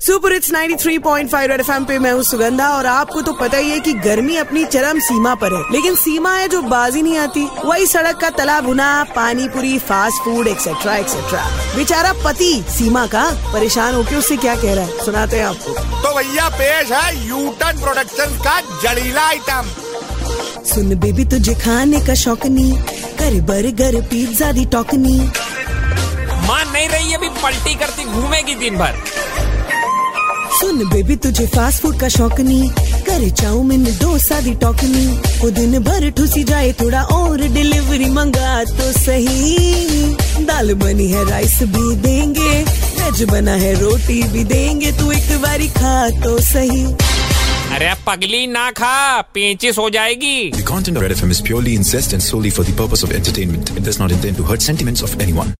Super it's 93.5 red FM पे मैं हूँ सुगंधा और आपको तो पता ही है कि गर्मी अपनी चरम सीमा पर है। लेकिन सीमा है जो बाजी नहीं आती। वही सड़क का तला भुना पानी पूरी फास्ट फ़ूड एक्सेट्रा एक्सेट्रा बेचारा पति सीमा का परेशान होके उससे क्या कह रहा है? सुनाते हैं आपको। तो भैया पेश है यूटन प्रोडक्शन का जड़ीला आइटम सुन बेबी तुझे खाने का शौक नहीं। कर बर्गर पिज्जा दी टॉकनी। मान नहीं रही अभी पलटी करती घूमेगी दिन भर सुन बेबी तुझे फास्ट फ़ूड का शौक नहीं करे चाउमीन डोसा दी टॉकनी वो दिन भर ठुसी जाए थोड़ा और डिलीवरी मंगा तो सही दाल बनी है राइस भी देंगे वेज बना है रोटी भी देंगे तू एक बारी खा तो सही अरे पगली ना खा पेचिस हो जाएगी The content of Red FM is purely incest and solely for the purpose of entertainment. It does not intend to hurt sentiments of anyone.